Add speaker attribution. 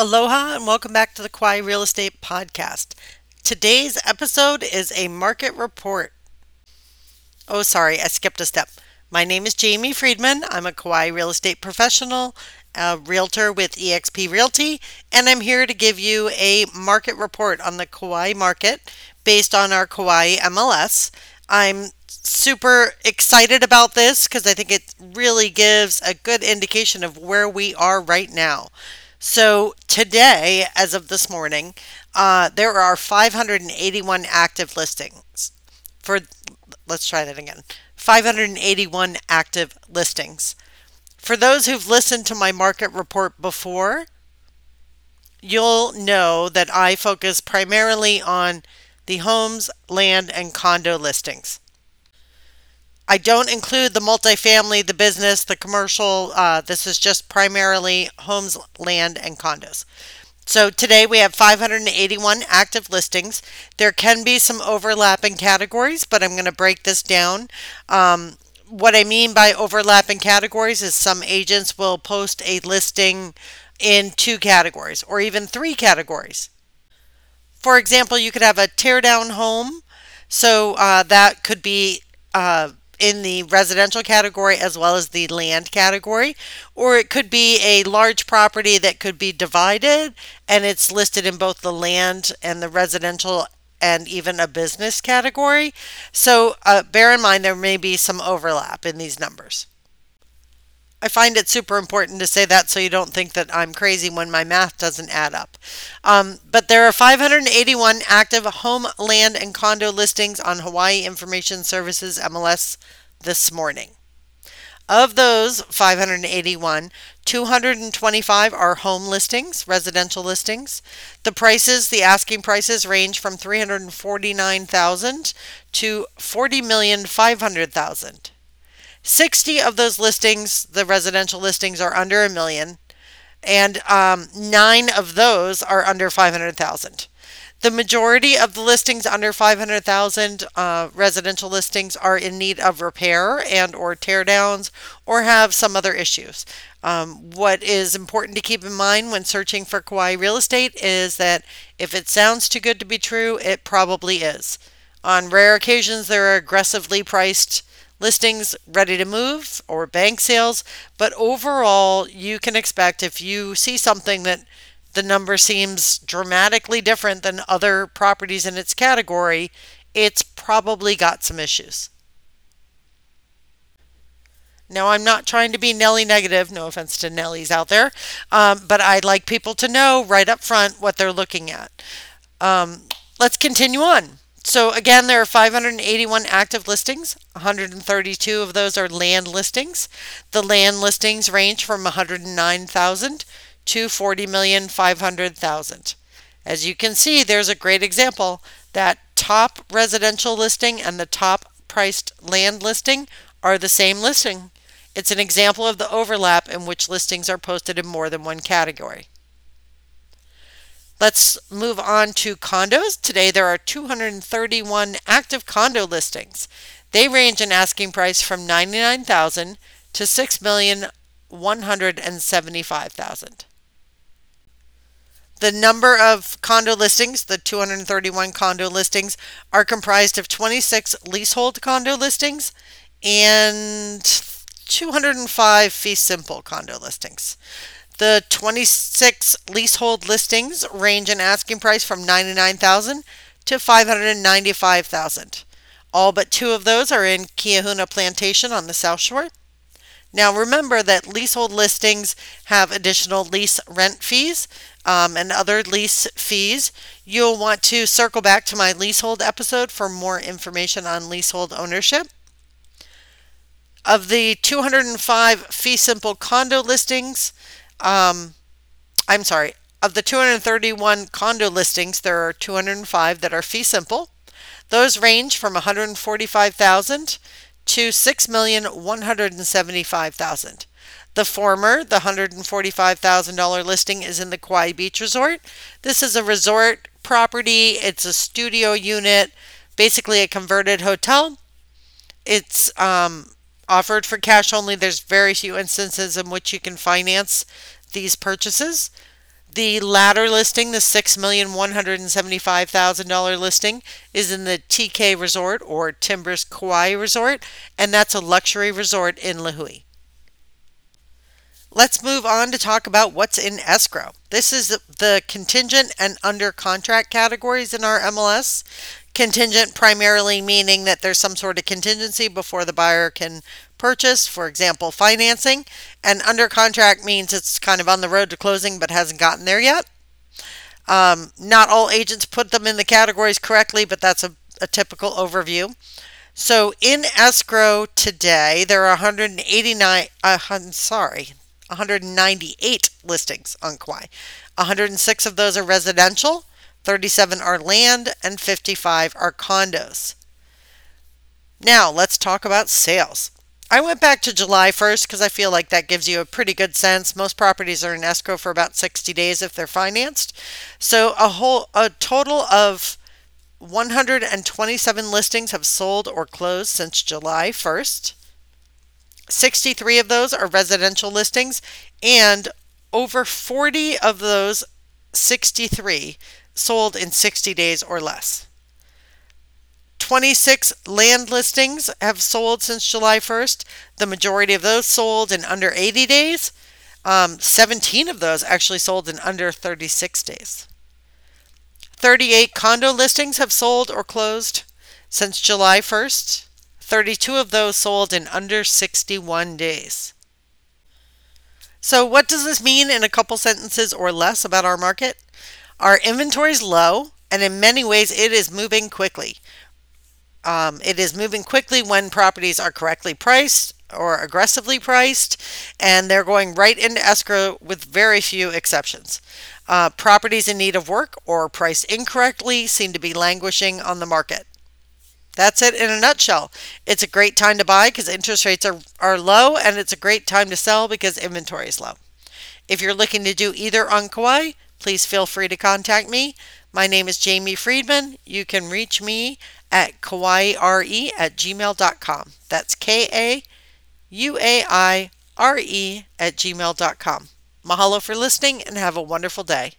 Speaker 1: Aloha and welcome back to the Kauai Real Estate Podcast. Today's episode is a market report. Oh, sorry, I skipped a step. My name is Jamie Friedman. I'm a Kauai real estate professional, a realtor with eXp Realty, and I'm here to give you a market report on the Kauai market based on our Kauai MLS. I'm super excited about this because I think it really gives a good indication of where we are right now. So, today, as of this morning, uh, there are 581 active listings. For let's try that again 581 active listings. For those who've listened to my market report before, you'll know that I focus primarily on the homes, land, and condo listings. I don't include the multifamily, the business, the commercial. Uh, this is just primarily homes, land, and condos. So today we have 581 active listings. There can be some overlapping categories, but I'm going to break this down. Um, what I mean by overlapping categories is some agents will post a listing in two categories or even three categories. For example, you could have a teardown home. So uh, that could be uh, in the residential category as well as the land category, or it could be a large property that could be divided and it's listed in both the land and the residential and even a business category. So uh, bear in mind there may be some overlap in these numbers. I find it super important to say that so you don't think that I'm crazy when my math doesn't add up. Um, but there are 581 active home, land, and condo listings on Hawaii Information Services MLS this morning. Of those 581, 225 are home listings, residential listings. The prices, the asking prices range from 349,000 to 40,500,000. 60 of those listings, the residential listings, are under a million, and um, nine of those are under 500,000. The majority of the listings under 500,000 uh, residential listings are in need of repair and or teardowns or have some other issues. Um, what is important to keep in mind when searching for Kauai real estate is that if it sounds too good to be true, it probably is. On rare occasions, there are aggressively priced listings ready to move or bank sales. But overall, you can expect if you see something that the number seems dramatically different than other properties in its category, it's probably got some issues. Now, I'm not trying to be Nelly negative, no offense to Nellies out there, um, but I'd like people to know right up front what they're looking at. Um, let's continue on. So again, there are 581 active listings. 132 of those are land listings. The land listings range from 109,000 to 40,500,000. As you can see, there's a great example that top residential listing and the top priced land listing are the same listing. It's an example of the overlap in which listings are posted in more than one category. Let's move on to condos. Today there are 231 active condo listings. They range in asking price from 99,000 to 6,175,000. The number of condo listings, the 231 condo listings, are comprised of 26 leasehold condo listings and 205 fee simple condo listings. The 26 leasehold listings range in asking price from 99,000 to 595,000. All but two of those are in Kiahuna Plantation on the South Shore. Now remember that leasehold listings have additional lease rent fees um, and other lease fees. You'll want to circle back to my leasehold episode for more information on leasehold ownership. Of the 205 fee simple condo listings, um, I'm sorry, of the 231 condo listings, there are 205 that are fee simple. Those range from 145,000 to 6,175,000. The former, the $145,000 listing is in the Kauai Beach Resort. This is a resort property. It's a studio unit, basically a converted hotel. It's um, offered for cash only. There's very few instances in which you can finance these purchases. The latter listing, the $6,175,000 listing, is in the TK Resort or Timbers Kauai Resort, and that's a luxury resort in Lihue. Let's move on to talk about what's in escrow. This is the contingent and under contract categories in our MLS. Contingent primarily meaning that there's some sort of contingency before the buyer can purchase, for example, financing. And under contract means it's kind of on the road to closing but hasn't gotten there yet. Um, not all agents put them in the categories correctly, but that's a, a typical overview. So in escrow today, there are 189. Uh, I'm sorry, 198 listings on Kauai. 106 of those are residential, 37 are land, and 55 are condos. Now, let's talk about sales. I went back to July 1st because I feel like that gives you a pretty good sense. Most properties are in escrow for about 60 days if they're financed. So a whole a total of 127 listings have sold or closed since July 1st. 63 of those are residential listings and over 40 of those 63 sold in 60 days or less. 26 land listings have sold since July 1st. The majority of those sold in under 80 days. Um, 17 of those actually sold in under 36 days. 38 condo listings have sold or closed since July 1st. 32 of those sold in under 61 days. So, what does this mean in a couple sentences or less about our market? Our inventory is low, and in many ways, it is moving quickly. Um, it is moving quickly when properties are correctly priced or aggressively priced, and they're going right into escrow with very few exceptions. Uh, properties in need of work or priced incorrectly seem to be languishing on the market. That's it in a nutshell. It's a great time to buy because interest rates are, are low, and it's a great time to sell because inventory is low. If you're looking to do either on Kauai, please feel free to contact me. My name is Jamie Friedman. You can reach me at kauaire at gmail.com. That's K A U A I R E at gmail.com. Mahalo for listening and have a wonderful day.